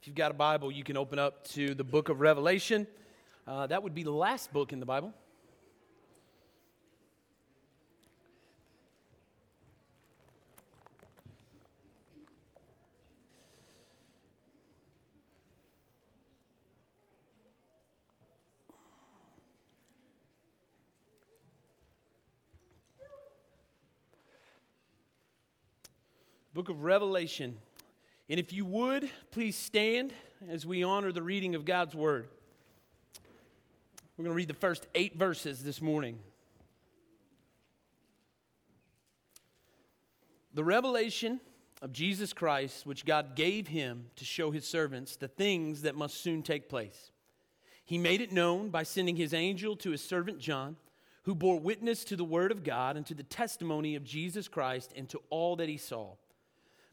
If you've got a Bible, you can open up to the book of Revelation. Uh, that would be the last book in the Bible. Book of Revelation. And if you would, please stand as we honor the reading of God's Word. We're going to read the first eight verses this morning. The revelation of Jesus Christ, which God gave him to show his servants the things that must soon take place. He made it known by sending his angel to his servant John, who bore witness to the word of God and to the testimony of Jesus Christ and to all that he saw.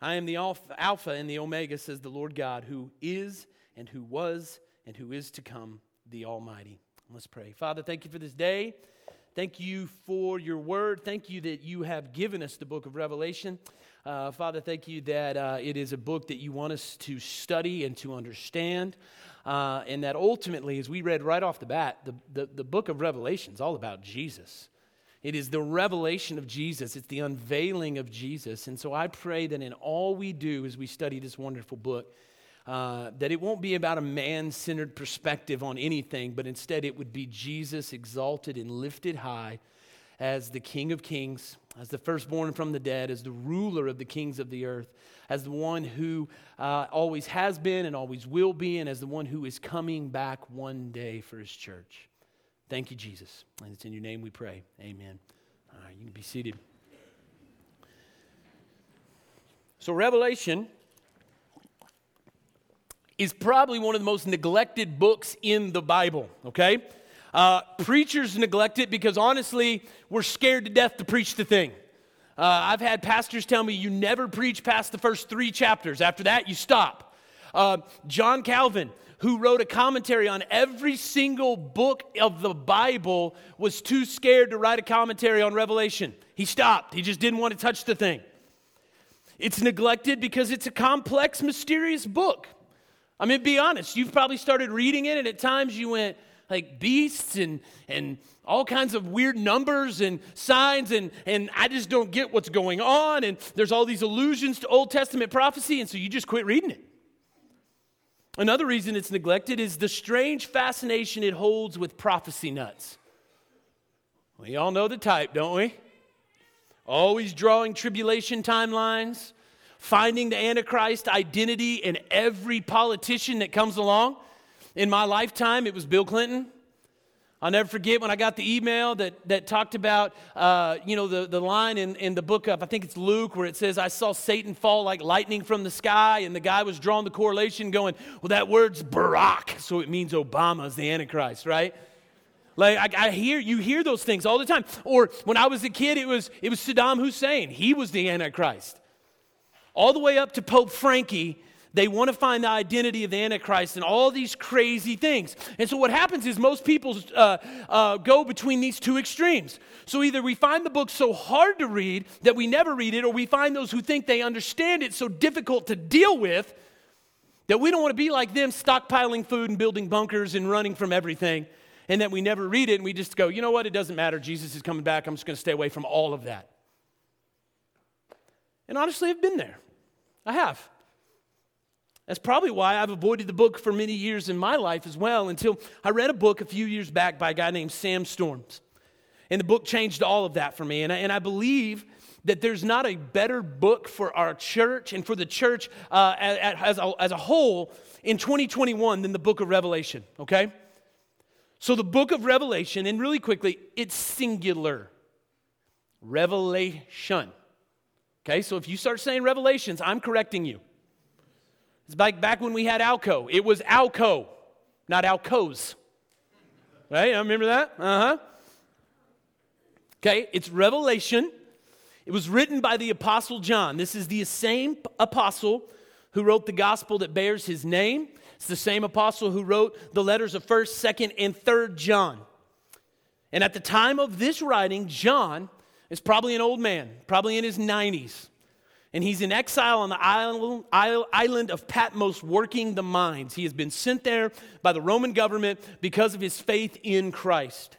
I am the Alpha and the Omega, says the Lord God, who is and who was and who is to come, the Almighty. Let's pray. Father, thank you for this day. Thank you for your word. Thank you that you have given us the book of Revelation. Uh, Father, thank you that uh, it is a book that you want us to study and to understand. Uh, and that ultimately, as we read right off the bat, the, the, the book of Revelation is all about Jesus. It is the revelation of Jesus, it's the unveiling of Jesus. And so I pray that in all we do as we study this wonderful book, uh, that it won't be about a man centered perspective on anything, but instead it would be Jesus exalted and lifted high as the King of Kings, as the firstborn from the dead, as the ruler of the kings of the earth, as the one who uh, always has been and always will be, and as the one who is coming back one day for his church. Thank you, Jesus. And it's in your name we pray. Amen. All right, you can be seated. So, Revelation is probably one of the most neglected books in the Bible, okay? Uh, preachers neglect it because honestly, we're scared to death to preach the thing. Uh, I've had pastors tell me you never preach past the first three chapters. After that, you stop. Uh, John Calvin who wrote a commentary on every single book of the Bible, was too scared to write a commentary on Revelation. He stopped, he just didn't want to touch the thing. It's neglected because it's a complex, mysterious book. I mean, be honest, you've probably started reading it, and at times you went, like beasts and and all kinds of weird numbers and signs and and I just don't get what's going on and there's all these allusions to Old Testament prophecy and so you just quit reading it. Another reason it's neglected is the strange fascination it holds with prophecy nuts. We all know the type, don't we? Always drawing tribulation timelines, finding the Antichrist identity in every politician that comes along. In my lifetime, it was Bill Clinton. I'll never forget when I got the email that, that talked about, uh, you know, the, the line in, in the book of, I think it's Luke, where it says, I saw Satan fall like lightning from the sky. And the guy was drawing the correlation going, well, that word's Barack. So it means Obama's the Antichrist, right? Like I, I, hear you hear those things all the time. Or when I was a kid, it was it was Saddam Hussein. He was the Antichrist. All the way up to Pope Frankie they want to find the identity of the Antichrist and all these crazy things. And so, what happens is most people uh, uh, go between these two extremes. So, either we find the book so hard to read that we never read it, or we find those who think they understand it so difficult to deal with that we don't want to be like them, stockpiling food and building bunkers and running from everything. And that we never read it and we just go, you know what, it doesn't matter. Jesus is coming back. I'm just going to stay away from all of that. And honestly, I've been there. I have. That's probably why I've avoided the book for many years in my life as well until I read a book a few years back by a guy named Sam Storms. And the book changed all of that for me. And I, and I believe that there's not a better book for our church and for the church uh, as, a, as a whole in 2021 than the book of Revelation, okay? So, the book of Revelation, and really quickly, it's singular. Revelation. Okay, so if you start saying revelations, I'm correcting you. It's back, back when we had Alco. It was Alco, not Alcos. Right? I remember that? Uh huh. Okay, it's Revelation. It was written by the Apostle John. This is the same apostle who wrote the gospel that bears his name. It's the same apostle who wrote the letters of 1st, 2nd, and 3rd John. And at the time of this writing, John is probably an old man, probably in his 90s. And he's in exile on the island, island of Patmos working the mines. He has been sent there by the Roman government because of his faith in Christ.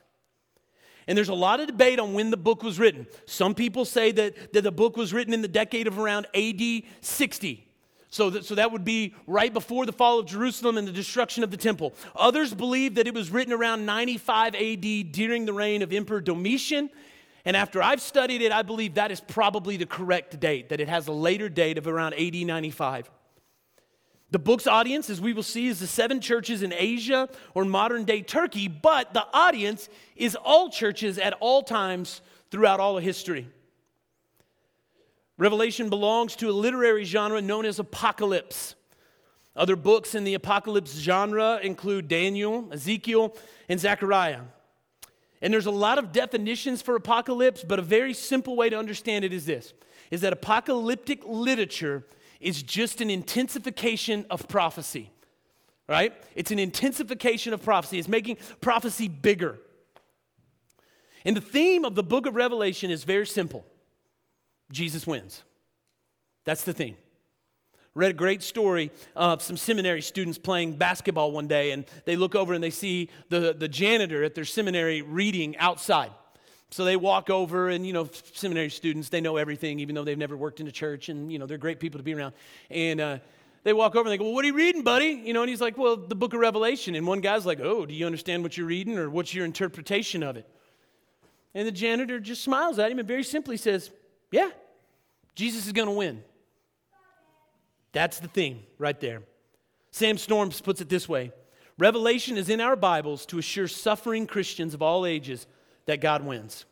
And there's a lot of debate on when the book was written. Some people say that, that the book was written in the decade of around AD 60. So that, so that would be right before the fall of Jerusalem and the destruction of the temple. Others believe that it was written around 95 AD during the reign of Emperor Domitian. And after I've studied it, I believe that is probably the correct date, that it has a later date of around AD 95. The book's audience, as we will see, is the seven churches in Asia or modern day Turkey, but the audience is all churches at all times throughout all of history. Revelation belongs to a literary genre known as apocalypse. Other books in the apocalypse genre include Daniel, Ezekiel, and Zechariah. And there's a lot of definitions for apocalypse, but a very simple way to understand it is this is that apocalyptic literature is just an intensification of prophecy. Right? It's an intensification of prophecy. It's making prophecy bigger. And the theme of the book of Revelation is very simple. Jesus wins. That's the theme. Read a great story of some seminary students playing basketball one day, and they look over and they see the, the janitor at their seminary reading outside. So they walk over, and you know, seminary students, they know everything, even though they've never worked in a church, and you know, they're great people to be around. And uh, they walk over and they go, Well, what are you reading, buddy? You know, and he's like, Well, the book of Revelation. And one guy's like, Oh, do you understand what you're reading, or what's your interpretation of it? And the janitor just smiles at him and very simply says, Yeah, Jesus is going to win. That's the theme right there. Sam Storms puts it this way Revelation is in our Bibles to assure suffering Christians of all ages that God wins.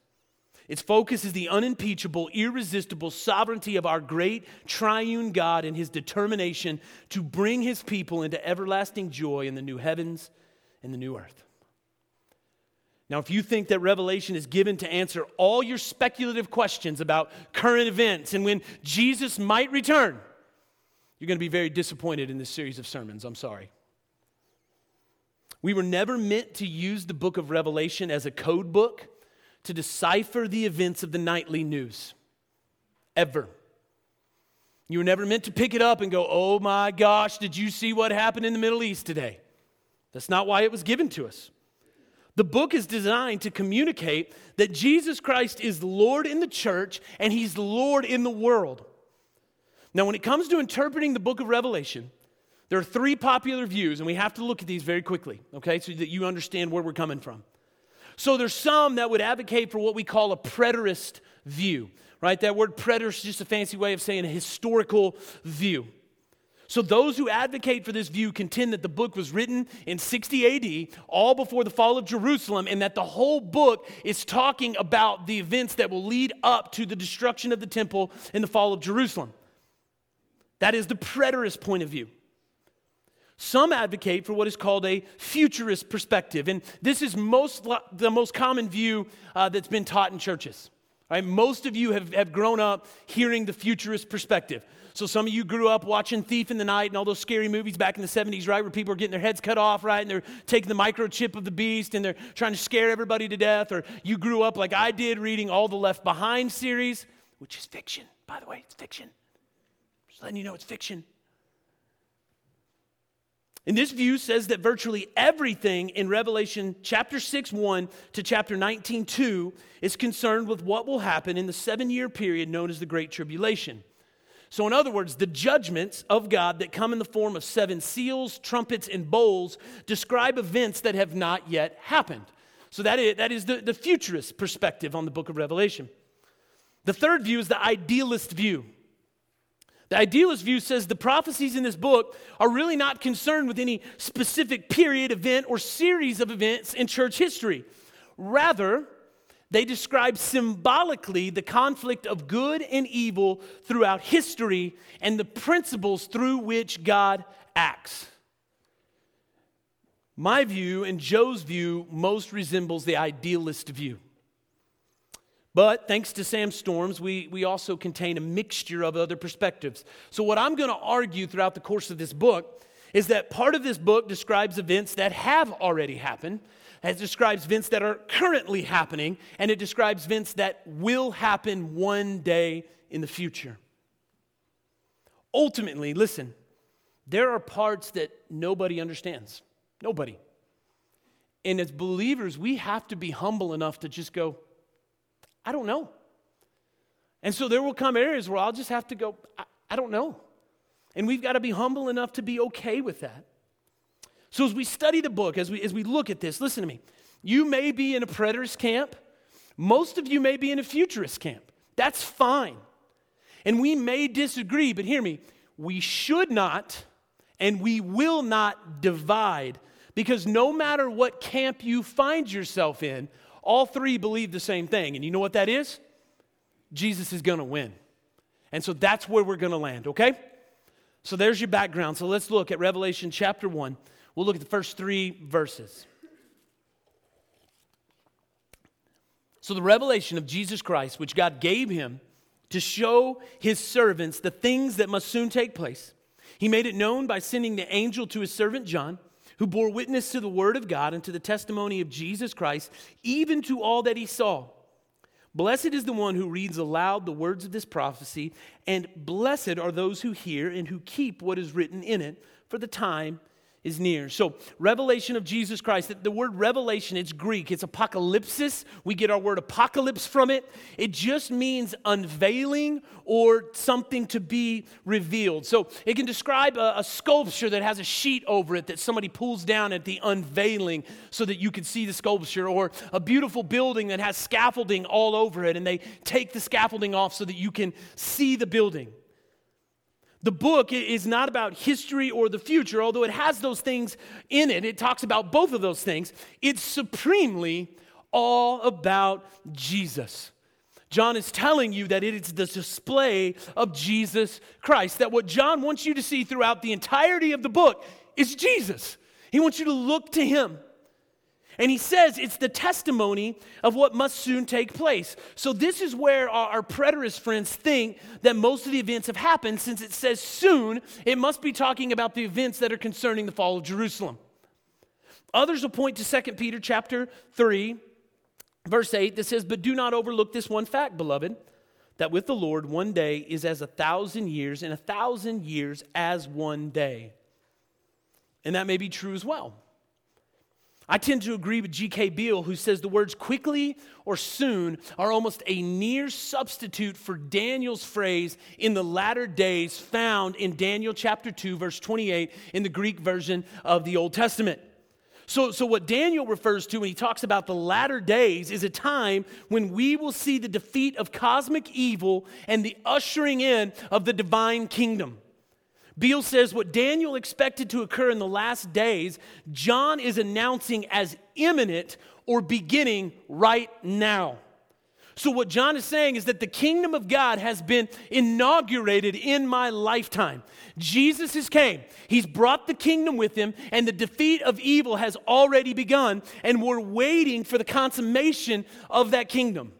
Its focus is the unimpeachable, irresistible sovereignty of our great triune God and his determination to bring his people into everlasting joy in the new heavens and the new earth. Now, if you think that Revelation is given to answer all your speculative questions about current events and when Jesus might return, you're going to be very disappointed in this series of sermons. I'm sorry. We were never meant to use the book of Revelation as a code book to decipher the events of the nightly news. Ever. You were never meant to pick it up and go, oh my gosh, did you see what happened in the Middle East today? That's not why it was given to us. The book is designed to communicate that Jesus Christ is Lord in the church and he's Lord in the world. Now, when it comes to interpreting the book of Revelation, there are three popular views, and we have to look at these very quickly, okay, so that you understand where we're coming from. So, there's some that would advocate for what we call a preterist view, right? That word preterist is just a fancy way of saying a historical view. So, those who advocate for this view contend that the book was written in 60 AD, all before the fall of Jerusalem, and that the whole book is talking about the events that will lead up to the destruction of the temple and the fall of Jerusalem. That is the preterist point of view. Some advocate for what is called a futurist perspective, and this is most, the most common view uh, that's been taught in churches. Right? Most of you have, have grown up hearing the futurist perspective. So some of you grew up watching Thief in the Night and all those scary movies back in the 70s, right? Where people are getting their heads cut off, right? And they're taking the microchip of the beast and they're trying to scare everybody to death. Or you grew up like I did reading all the Left Behind series, which is fiction, by the way, it's fiction. Letting you know it's fiction. And this view says that virtually everything in Revelation chapter 6 1 to chapter 19 2 is concerned with what will happen in the seven year period known as the Great Tribulation. So, in other words, the judgments of God that come in the form of seven seals, trumpets, and bowls describe events that have not yet happened. So that is, that is the, the futurist perspective on the book of Revelation. The third view is the idealist view. The idealist view says the prophecies in this book are really not concerned with any specific period, event, or series of events in church history. Rather, they describe symbolically the conflict of good and evil throughout history and the principles through which God acts. My view and Joe's view most resembles the idealist view. But thanks to Sam Storms, we, we also contain a mixture of other perspectives. So, what I'm going to argue throughout the course of this book is that part of this book describes events that have already happened, it describes events that are currently happening, and it describes events that will happen one day in the future. Ultimately, listen, there are parts that nobody understands. Nobody. And as believers, we have to be humble enough to just go, I don't know. And so there will come areas where I'll just have to go, I, I don't know. And we've got to be humble enough to be okay with that. So as we study the book, as we, as we look at this, listen to me. You may be in a preterist camp. Most of you may be in a futurist camp. That's fine. And we may disagree, but hear me. We should not and we will not divide because no matter what camp you find yourself in, all three believe the same thing. And you know what that is? Jesus is going to win. And so that's where we're going to land, okay? So there's your background. So let's look at Revelation chapter 1. We'll look at the first three verses. So, the revelation of Jesus Christ, which God gave him to show his servants the things that must soon take place, he made it known by sending the angel to his servant John who bore witness to the word of God and to the testimony of Jesus Christ, even to all that he saw. Blessed is the one who reads aloud the words of this prophecy, and blessed are those who hear and who keep what is written in it, for the time is near. So, revelation of Jesus Christ, the word revelation, it's Greek, it's apocalypsis. We get our word apocalypse from it. It just means unveiling or something to be revealed. So, it can describe a, a sculpture that has a sheet over it that somebody pulls down at the unveiling so that you can see the sculpture, or a beautiful building that has scaffolding all over it and they take the scaffolding off so that you can see the building. The book is not about history or the future, although it has those things in it. It talks about both of those things. It's supremely all about Jesus. John is telling you that it is the display of Jesus Christ. That what John wants you to see throughout the entirety of the book is Jesus. He wants you to look to him. And he says it's the testimony of what must soon take place. So, this is where our, preterist friends think that most of the events have happened. Since it says soon, it must be talking about the events that are concerning the fall of Jerusalem. Others will point to 2 Peter chapter 3, verse 8, that says, But do not overlook this one fact, beloved, that with the Lord one day is as a thousand years, and a thousand years as one day. And that may be true as well. I tend to agree with G.K. Beale, who says the words quickly or soon are almost a near substitute for Daniel's phrase in the latter days found in Daniel chapter 2, verse 28 in the Greek version of the Old Testament. So, so, what Daniel refers to when he talks about the latter days is a time when we will see the defeat of cosmic evil and the ushering in of the divine kingdom. Beale says what Daniel expected to occur in the last days, John is announcing as imminent or beginning right now. So, what John is saying is that the kingdom of God has been inaugurated in my lifetime. Jesus has came. He's brought the kingdom with him, and the defeat of evil has already begun, and we're waiting for the consummation of that kingdom.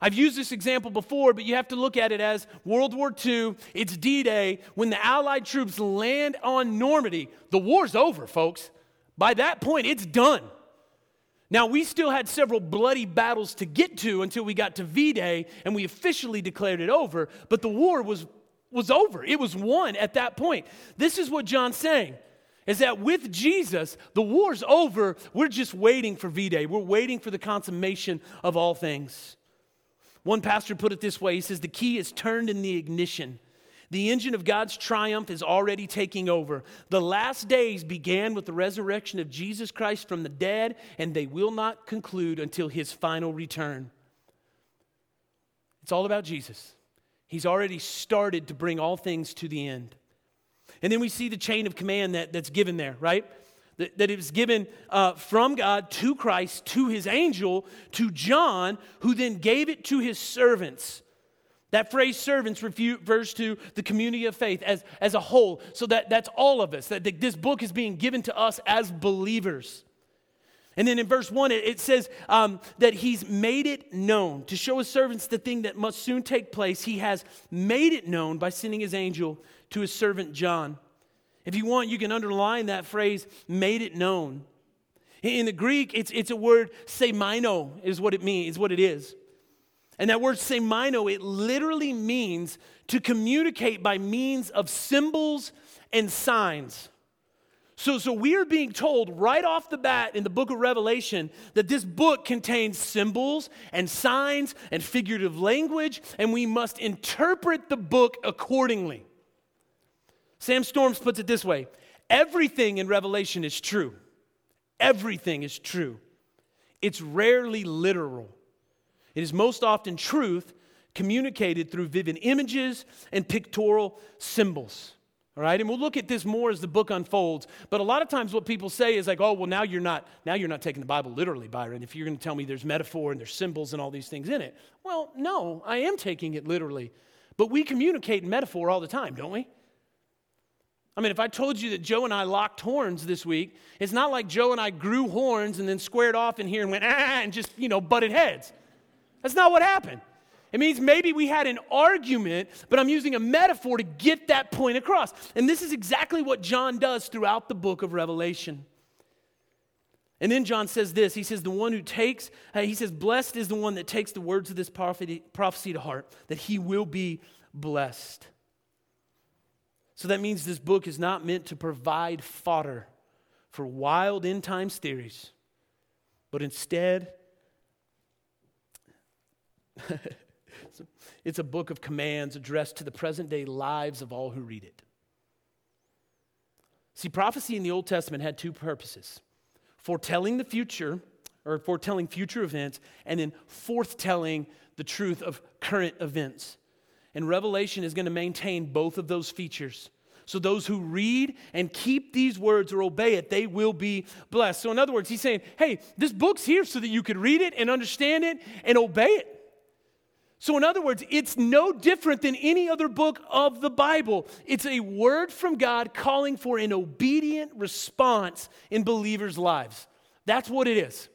I've used this example before, but you have to look at it as World War II, it's D Day. When the Allied troops land on Normandy, the war's over, folks. By that point, it's done. Now, we still had several bloody battles to get to until we got to V Day and we officially declared it over, but the war was, was over. It was won at that point. This is what John's saying is that with Jesus, the war's over. We're just waiting for V Day, we're waiting for the consummation of all things. One pastor put it this way he says, The key is turned in the ignition. The engine of God's triumph is already taking over. The last days began with the resurrection of Jesus Christ from the dead, and they will not conclude until his final return. It's all about Jesus. He's already started to bring all things to the end. And then we see the chain of command that, that's given there, right? That, that it was given uh, from God to Christ, to his angel, to John, who then gave it to his servants. That phrase servants refers to the community of faith as, as a whole. So that, that's all of us, that this book is being given to us as believers. And then in verse 1, it, says um, that he's made it known to show his servants the thing that must soon take place. He has made it known by sending his angel to his servant John. If you want, you can underline that phrase, made it known. In the Greek, it's, it's a word, semino is what it means, is what it is. And that word semino, it literally means to communicate by means of symbols and signs. So, so we are being told right off the bat in the book of Revelation that this book contains symbols and signs and figurative language, and we must interpret the book accordingly. Sam Storms puts it this way everything in Revelation is true. Everything is true. It's rarely literal. It is most often truth communicated through vivid images and pictorial symbols. All right, and we'll look at this more as the book unfolds. But a lot of times, what people say is like, "Oh, well, now you're not now you're not taking the Bible literally, Byron. If you're going to tell me there's metaphor and there's symbols and all these things in it, well, no, I am taking it literally. But we communicate in metaphor all the time, don't we? I mean, if I told you that Joe and I locked horns this week, it's not like Joe and I grew horns and then squared off in here and went ah and just you know butted heads. That's not what happened. It means maybe we had an argument, but I'm using a metaphor to get that point across. And this is exactly what John does throughout the book of Revelation. And then John says this He says, The one who takes, uh, he says, Blessed is the one that takes the words of this prophecy, prophecy to heart, that he will be blessed. So that means this book is not meant to provide fodder for wild end times theories, but instead it's a book of commands addressed to the present day lives of all who read it. See, prophecy in the Old Testament had two purposes foretelling the future, or foretelling future events, and then forthtelling the truth of current events. And Revelation is going to maintain both of those features. So those who read and keep these words or obey it, they will be blessed. So, in other words, he's saying, hey, this book's here so that you could read it and understand it and obey it. So, in other words, it's no different than any other book of the Bible. It's a word from God calling for an obedient response in believers' lives. That's what it is.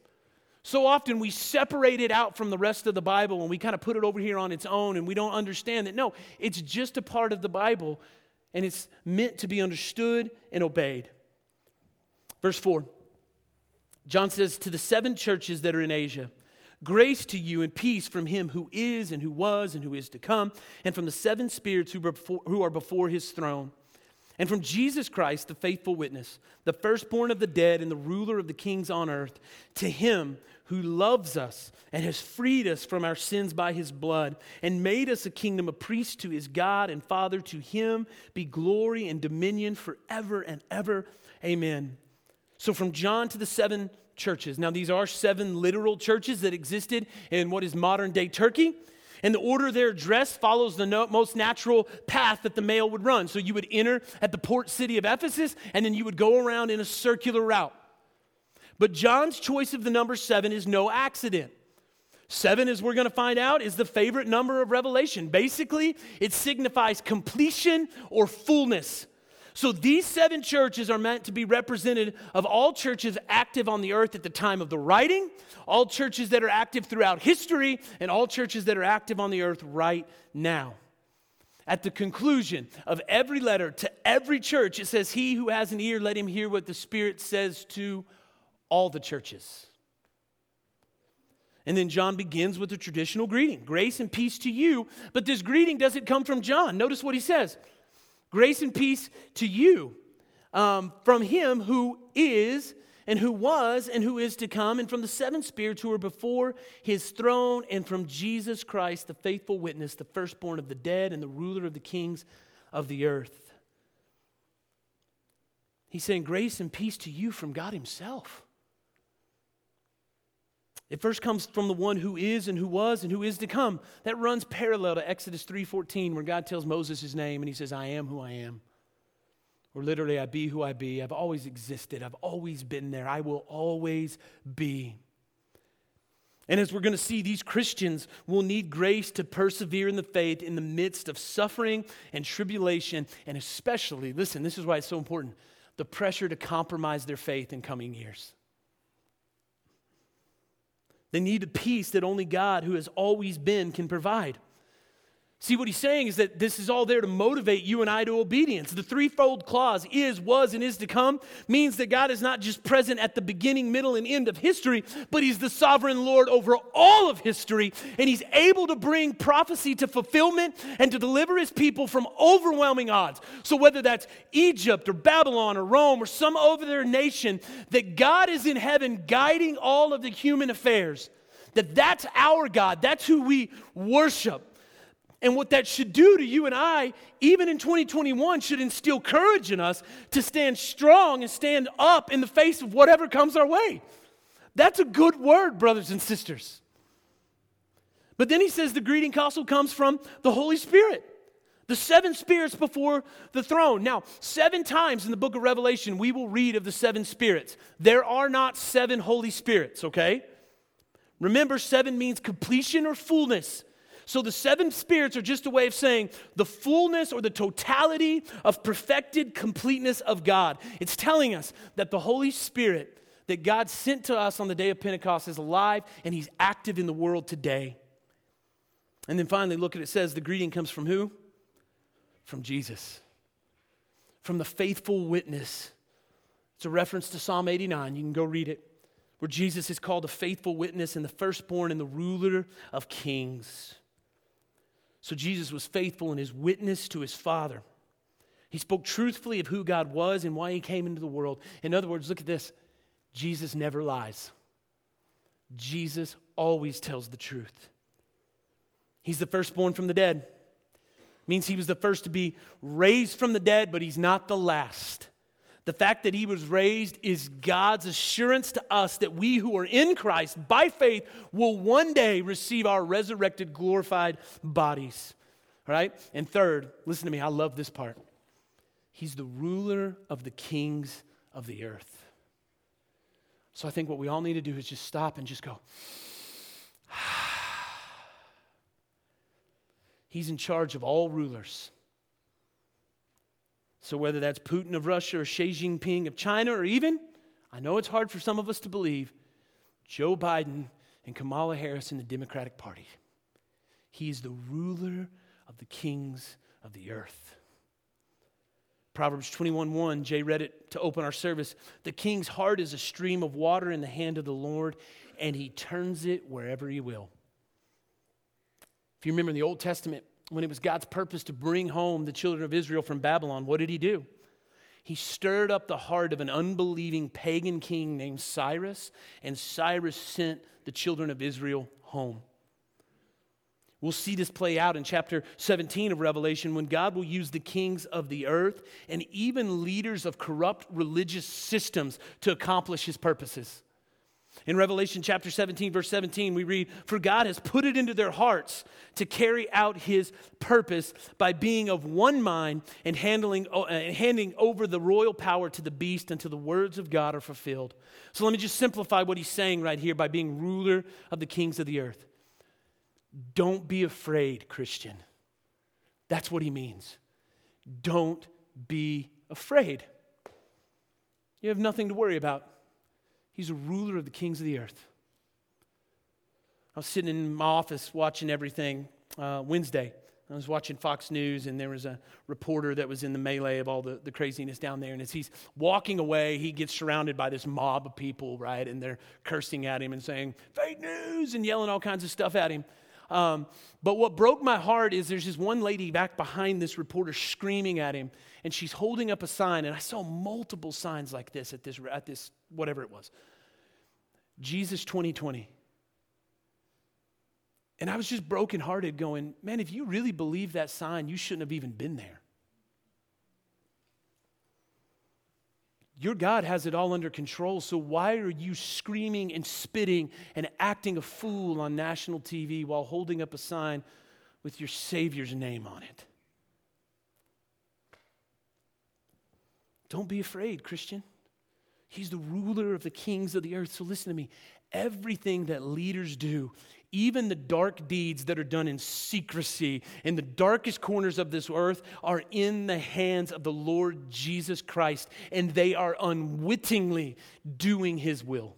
So often we separate it out from the rest of the Bible and we kind of put it over here on its own and we don't understand that. No, it's just a part of the Bible and it's meant to be understood and obeyed. Verse 4 John says, To the seven churches that are in Asia, Grace to you and peace from him who is and who was and who is to come, and from the seven spirits who, who are before his throne, and from Jesus Christ, the faithful witness, the firstborn of the dead and the ruler of the kings on earth, to him who loves us and has freed us from our sins by his blood and made us a kingdom of priests to his God and Father. To him be glory and dominion forever and ever. Amen. So, from John to the seven churches. Now, these are seven literal churches that existed in what is modern day Turkey. And the order they're addressed follows the no, most natural path that the mail would run. So you would enter at the port city of Ephesus, and then you would go around in a circular route. But John's choice of the number seven is no accident. Seven, as we're going to find out, is the favorite number of Revelation. Basically, it signifies completion or fullness. So these seven churches are meant to be representative of all churches active on the earth at the time of the writing, all churches that are active throughout history, and all churches that are active on the earth right now. At the conclusion of every letter to every church, it says, He who has an ear, let him hear what the Spirit says to all the churches. And then John begins with a traditional greeting grace and peace to you. But this greeting doesn't come from John. Notice what he says Grace and peace to you um, from him who is and who was and who is to come, and from the seven spirits who are before his throne, and from Jesus Christ, the faithful witness, the firstborn of the dead and the ruler of the kings of the earth. He's saying, Grace and peace to you from God Himself. It first comes from the one who is and who was and who is to come. That runs parallel to Exodus 3:14 where God tells Moses his name and he says, "I am who I am." Or literally, I be who I be. I've always existed. I've always been there. I will always be. And as we're going to see, these Christians will need grace to persevere in the faith in the midst of suffering and tribulation, and especially, listen, this is why it's so important the pressure to compromise their faith in coming years. They need a peace that only God, who has always been, can provide. See, what he's saying is that this is all there to motivate you and I to obedience. The threefold clause is, was, and is to come means that God is not just present at the beginning, middle, and end of history, but he's the sovereign Lord over all of history, and he's able to bring prophecy to fulfillment and to deliver his people from overwhelming odds. So, whether that's Egypt or Babylon or Rome or some other nation, that God is in heaven guiding all of the human affairs, that that's our God, that's who we worship. And what that should do to you and I, even in 2021, should instill courage in us to stand strong and stand up in the face of whatever comes our way. That's a good word, brothers and sisters. But then he says the greeting also comes from the Holy Spirit. The seven spirits before the throne. Now, seven times in the book of Revelation, we will read of the seven spirits. There are not seven Holy Spirits, okay? Remember, seven means completion or fullness. So the seven spirits are just a way of saying the fullness or the totality of perfected completeness of God. It's telling us that the Holy Spirit that God sent to us on the day of Pentecost is alive and he's active in the world today. And then finally, look at it, says the greeting comes from who? From Jesus. From the faithful witness. It's a reference to Psalm 89. You can go read it. Where Jesus is called a faithful witness and the firstborn and the ruler of kings. So Jesus was faithful in his witness to his Father. He spoke truthfully of who God was and why he came into the world. In other words, look at this Jesus never lies, Jesus always tells the truth. He's the firstborn from the dead. Means he was the first to be raised from the dead, but he's not the last. The fact that he was raised is God's assurance to us that we who are in Christ by faith will one day receive our resurrected, glorified bodies. All right? And third, listen to me, I love this part. He's the ruler of the kings of the earth. So I think what we all need to do is just stop and just go, He's in charge of all rulers. So, whether that's Putin of Russia or Xi Jinping of China, or even, I know it's hard for some of us to believe, Joe Biden and Kamala Harris in the Democratic Party. He is the ruler of the kings of the earth. Proverbs 21:1, Jay read it to open our service. The king's heart is a stream of water in the hand of the Lord, and he turns it wherever he will. If you remember in the Old Testament, when it was God's purpose to bring home the children of Israel from Babylon, what did he do? He stirred up the heart of an unbelieving pagan king named Cyrus, and Cyrus sent the children of Israel home. We'll see this play out in chapter 17 of Revelation when God will use the kings of the earth and even leaders of corrupt religious systems to accomplish his purposes. In Revelation chapter 17, verse 17, we read, For God has put it into their hearts to carry out his purpose by being of one mind and handling, uh, handing over the royal power to the beast until the words of God are fulfilled. So let me just simplify what he's saying right here by being ruler of the kings of the earth. Don't be afraid, Christian. That's what he means. Don't be afraid. You have nothing to worry about. He's a ruler of the kings of the earth. I was sitting in my office watching everything uh, Wednesday. I was watching Fox News, and there was a reporter that was in the melee of all the, the craziness down there. And as he's walking away, he gets surrounded by this mob of people, right? And they're cursing at him and saying, fake news, and yelling all kinds of stuff at him. Um, but what broke my heart is there's this one lady back behind this reporter screaming at him, and she's holding up a sign. And I saw multiple signs like this at this, at this whatever it was Jesus 2020. And I was just brokenhearted, going, man, if you really believe that sign, you shouldn't have even been there. Your God has it all under control, so why are you screaming and spitting and acting a fool on national TV while holding up a sign with your Savior's name on it? Don't be afraid, Christian. He's the ruler of the kings of the earth. So listen to me. Everything that leaders do, even the dark deeds that are done in secrecy in the darkest corners of this earth, are in the hands of the Lord Jesus Christ, and they are unwittingly doing his will.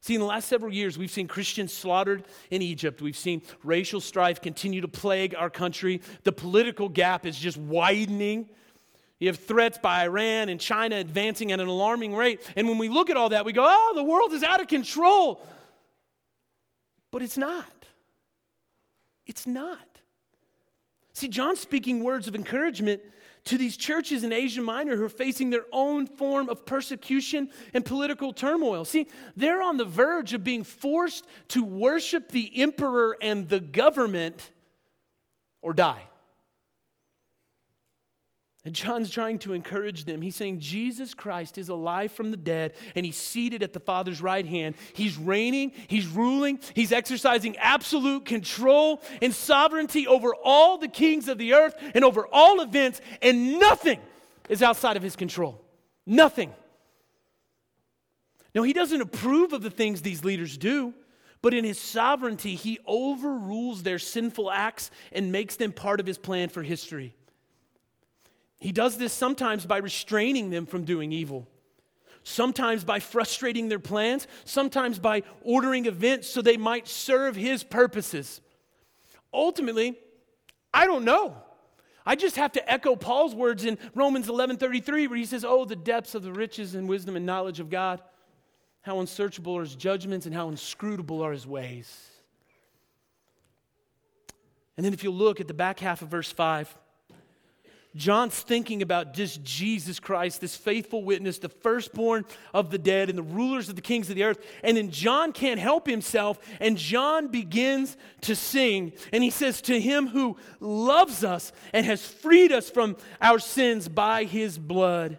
See, in the last several years, we've seen Christians slaughtered in Egypt. We've seen racial strife continue to plague our country. The political gap is just widening. You have threats by Iran and China advancing at an alarming rate. And when we look at all that, we go, oh, the world is out of control. But it's not. It's not. See, John's speaking words of encouragement to these churches in Asia Minor who are facing their own form of persecution and political turmoil. See, they're on the verge of being forced to worship the emperor and the government or die. And John's trying to encourage them. He's saying Jesus Christ is alive from the dead and he's seated at the Father's right hand. He's reigning, he's ruling, he's exercising absolute control and sovereignty over all the kings of the earth and over all events, and nothing is outside of his control. Nothing. Now, he doesn't approve of the things these leaders do, but in his sovereignty, he overrules their sinful acts and makes them part of his plan for history. He does this sometimes by restraining them from doing evil, sometimes by frustrating their plans, sometimes by ordering events so they might serve his purposes. Ultimately, I don't know. I just have to echo Paul's words in Romans 11:33 where he says, "Oh, the depths of the riches and wisdom and knowledge of God. How unsearchable are his judgments and how inscrutable are his ways." And then if you look at the back half of verse 5, John's thinking about just Jesus Christ, this faithful witness, the firstborn of the dead and the rulers of the kings of the earth. And then John can't help himself, and John begins to sing. And he says, To him who loves us and has freed us from our sins by his blood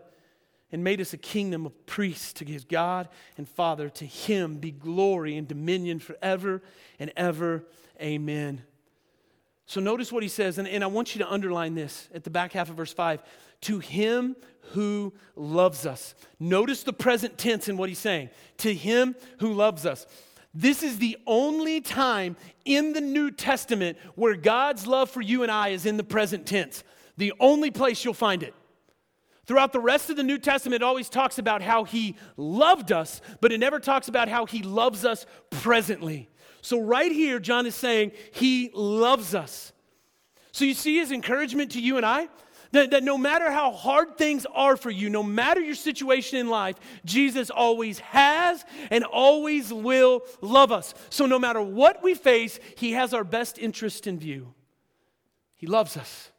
and made us a kingdom of priests to his God and Father, to him be glory and dominion forever and ever. Amen. So notice what he says, and, and I want you to underline this at the back half of verse 5. To him who loves us. Notice the present tense in what he's saying. To him who loves us. This is the only time in the New Testament where God's love for you and I is in the present tense. The only place you'll find it. Throughout the rest of the New Testament, it always talks about how he loved us, but it never talks about how he loves us presently. So, right here, John is saying he loves us. So, you see his encouragement to you and I? That, that, no matter how hard things are for you, no matter your situation in life, Jesus always has and always will love us. So, no matter what we face, He has our best interest in view. He loves us.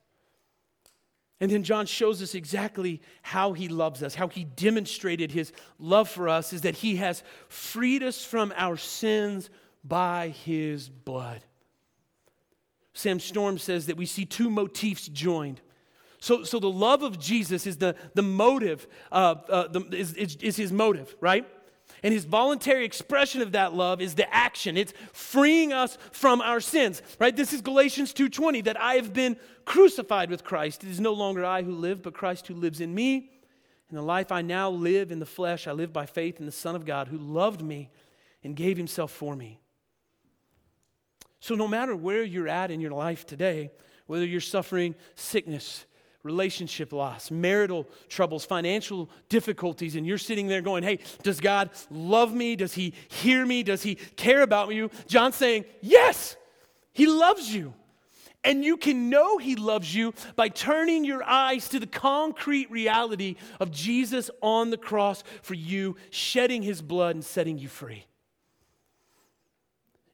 And then John shows us exactly how he loves us, how he demonstrated his love for us is that he has freed us from our sins by his blood. Sam Storms says that we see two motifs joined. So, so the love of Jesus is the, the motive, uh, uh, the, is, is, is his motive, right? And his voluntary expression of that love is the action. It's freeing us from our sins, right? This is Galatians 2:20 that I have been crucified with Christ. It is no longer I who live, but Christ who lives in me. And the life I now live in the flesh, I live by faith in the Son of God who loved me and gave himself for me. So, no matter where you're at in your life today, whether you're suffering sickness, relationship loss, marital troubles, financial difficulties, and you're sitting there going, Hey, does God love me? Does He hear me? Does He care about you? John's saying, Yes, He loves you. And you can know He loves you by turning your eyes to the concrete reality of Jesus on the cross for you, shedding His blood and setting you free.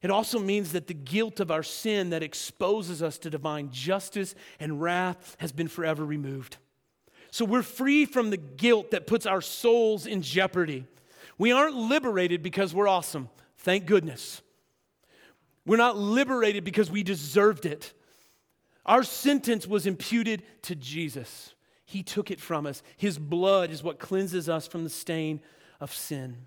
It also means that the guilt of our sin that exposes us to divine justice and wrath has been forever removed. So we're free from the guilt that puts our souls in jeopardy. We aren't liberated because we're awesome. Thank goodness. We're not liberated because we deserved it. Our sentence was imputed to Jesus. He took it from us. His blood is what cleanses us from the stain of sin.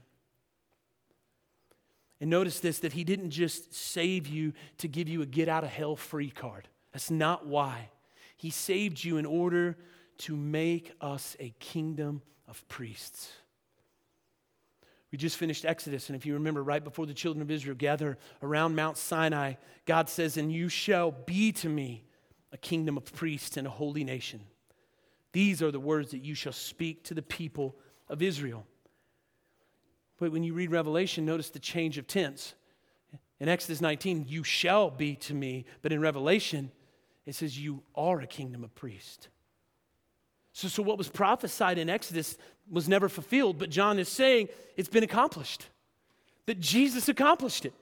And notice this that He didn't just save you to give you a get out of hell free card. That's not why. He saved you in order to make us a kingdom of priests. We just finished Exodus, and if you remember, right before the children of Israel gather around Mount Sinai, God says, And you shall be to me a kingdom of priests and a holy nation. These are the words that you shall speak to the people of Israel. But when you read Revelation, notice the change of tense. In Exodus 19, you shall be to me, but in Revelation, it says you are a kingdom of priests. So, so what was prophesied in Exodus was never fulfilled, but John is saying it's been accomplished, that Jesus accomplished it.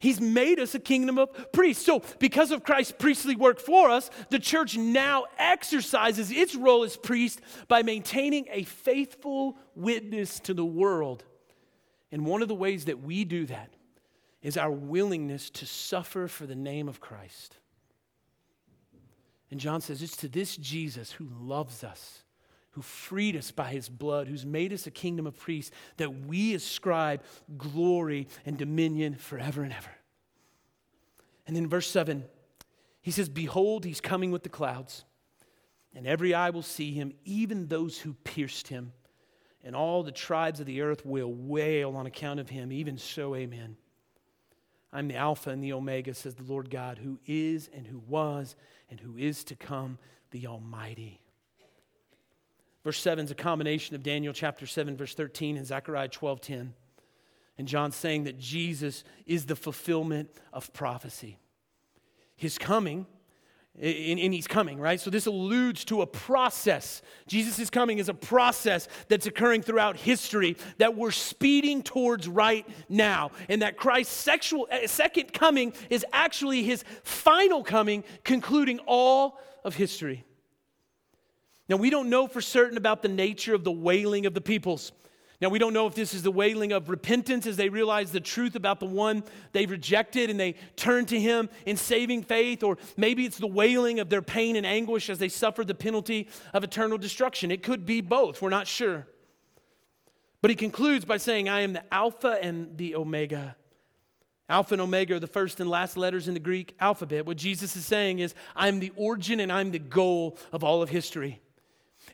He's made us a kingdom of priests. So, because of Christ's priestly work for us, the church now exercises its role as priest by maintaining a faithful witness to the world. And one of the ways that we do that is our willingness to suffer for the name of Christ. And John says, It's to this Jesus who loves us, who freed us by his blood, who's made us a kingdom of priests, that we ascribe glory and dominion forever and ever. And then verse 7, he says, Behold, he's coming with the clouds, and every eye will see him, even those who pierced him, and all the tribes of the earth will wail on account of him. Even so, amen. I'm the Alpha and the Omega, says the Lord God, who is and who was and who is to come, the Almighty. Verse 7 is a combination of Daniel chapter 7, verse 13, and Zechariah 12, 10. And John saying that Jesus is the fulfillment of prophecy. His coming and, he's coming, right? So this alludes to a process. Jesus is coming is a process that's occurring throughout history that we're speeding towards right now. And that Christ's sexual, uh, second coming is actually his final coming, concluding all of history. Now, we don't know for certain about the nature of the wailing of the peoples. Now, we don't know if this is the wailing of repentance as they realize the truth about the one they rejected and they turn to him in saving faith, or maybe it's the wailing of their pain and anguish as they suffer the penalty of eternal destruction. It could be both. We're not sure. But he concludes by saying, I am the Alpha and the Omega. Alpha and Omega are the first and last letters in the Greek alphabet. What Jesus is saying is, I'm the origin and I'm the goal of all of history.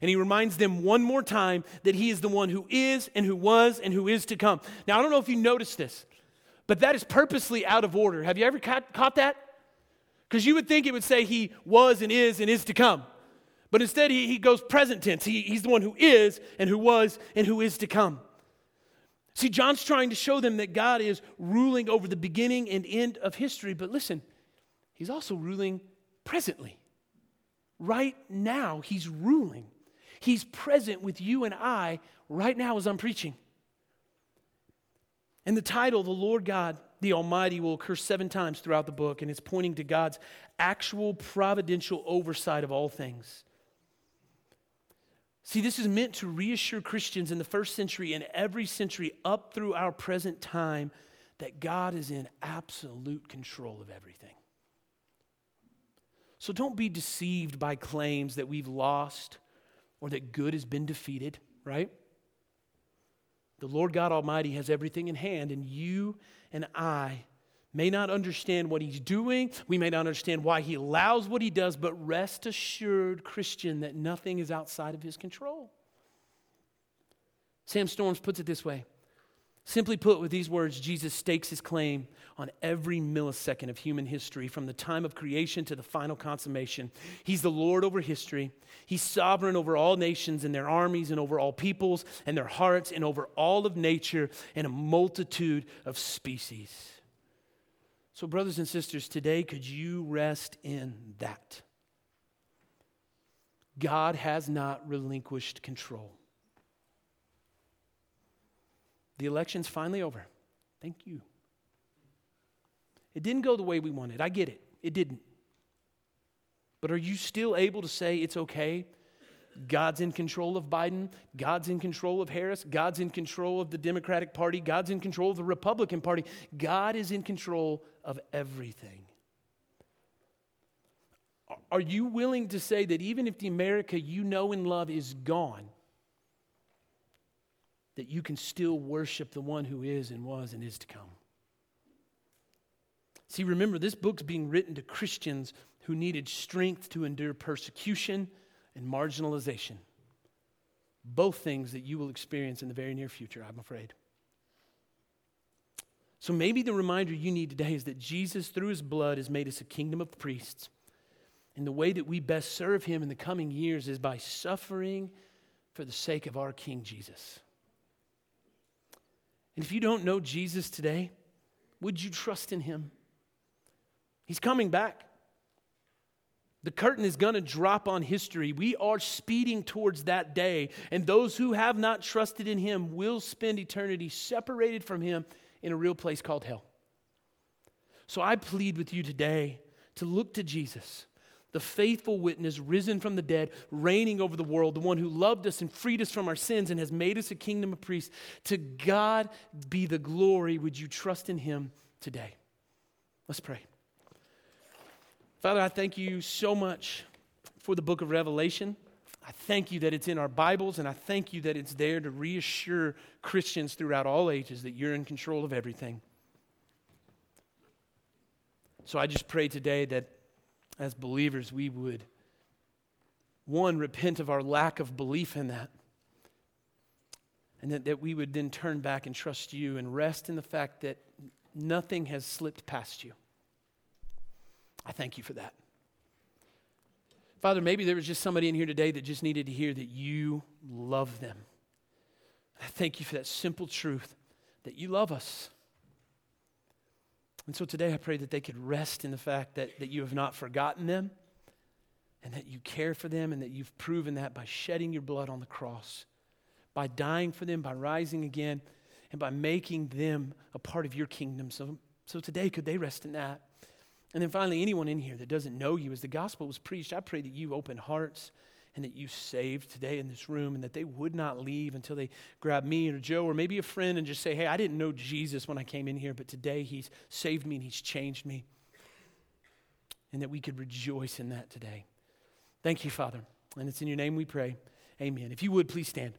And he reminds them one more time that he is the one who is and who was and who is to come. Now, I don't know if you noticed this, but that is purposely out of order. Have you ever caught, caught that? Because you would think it would say he was and is and is to come. But instead, he, he goes present tense. He, he's the one who is and who was and who is to come. See, John's trying to show them that God is ruling over the beginning and end of history, but listen, he's also ruling presently. Right now, he's ruling. He's present with you and I right now as I'm preaching. And the title, The Lord God, the Almighty, will occur seven times throughout the book, and it's pointing to God's actual providential oversight of all things. See, this is meant to reassure Christians in the first century and every century up through our present time that God is in absolute control of everything. So don't be deceived by claims that we've lost or that good has been defeated, right? The Lord God Almighty has everything in hand, and you and I may not understand what He's doing. We may not understand why He allows what He does, but rest assured, Christian, that nothing is outside of His control. Sam Storms puts it this way Simply put, with these words, Jesus stakes his claim on every millisecond of human history from the time of creation to the final consummation. He's the Lord over history. He's sovereign over all nations and their armies and over all peoples and their hearts and over all of nature and a multitude of species. So, brothers and sisters, today, could you rest in that? God has not relinquished control. The election's finally over. Thank you. It didn't go the way we wanted. I get it. It didn't. But are you still able to say it's okay? God's in control of Biden. God's in control of Harris. God's in control of the Democratic Party. God's in control of the Republican Party. God is in control of everything. Are you willing to say that even if the America you know and love is gone, that you can still worship the one who is and was and is to come? See, remember, this book's being written to Christians who needed strength to endure persecution and marginalization. Both things that you will experience in the very near future, I'm afraid. So maybe the reminder you need today is that Jesus, through his blood, has made us a kingdom of priests. And the way that we best serve him in the coming years is by suffering for the sake of our King Jesus. And if you don't know Jesus today, would you trust in him? He's coming back. The curtain is going to drop on history. We are speeding towards that day, and those who have not trusted in him will spend eternity separated from him in a real place called hell. So I plead with you today to look to Jesus, the faithful witness risen from the dead, reigning over the world, the one who loved us and freed us from our sins and has made us a kingdom of priests. To God be the glory. Would you trust in him today? Let's pray. Father, I thank you so much for the book of Revelation. I thank you that it's in our Bibles, and I thank you that it's there to reassure Christians throughout all ages that you're in control of everything. So I just pray today that as believers, we would, one, repent of our lack of belief in that. And that, that we would then turn back and trust you and rest in the fact that nothing has slipped past you. I thank you for that. Father, maybe there was just somebody in here today that just needed to hear that you love them. I thank you for that simple truth that you love us. And so today I pray that they could rest in the fact that, that you have not forgotten them and that you care for them and that you've proven that by shedding your blood on the cross, by dying for them, by rising again, and by making them a part of your kingdom. So, so today, could they rest in that? And then finally, anyone in here that doesn't know you as the gospel was preached, I pray that you open hearts and that you saved today in this room and that they would not leave until they grab me or Joe or maybe a friend and just say, Hey, I didn't know Jesus when I came in here, but today he's saved me and he's changed me. And that we could rejoice in that today. Thank you, Father. And it's in your name we pray. Amen. If you would, please stand.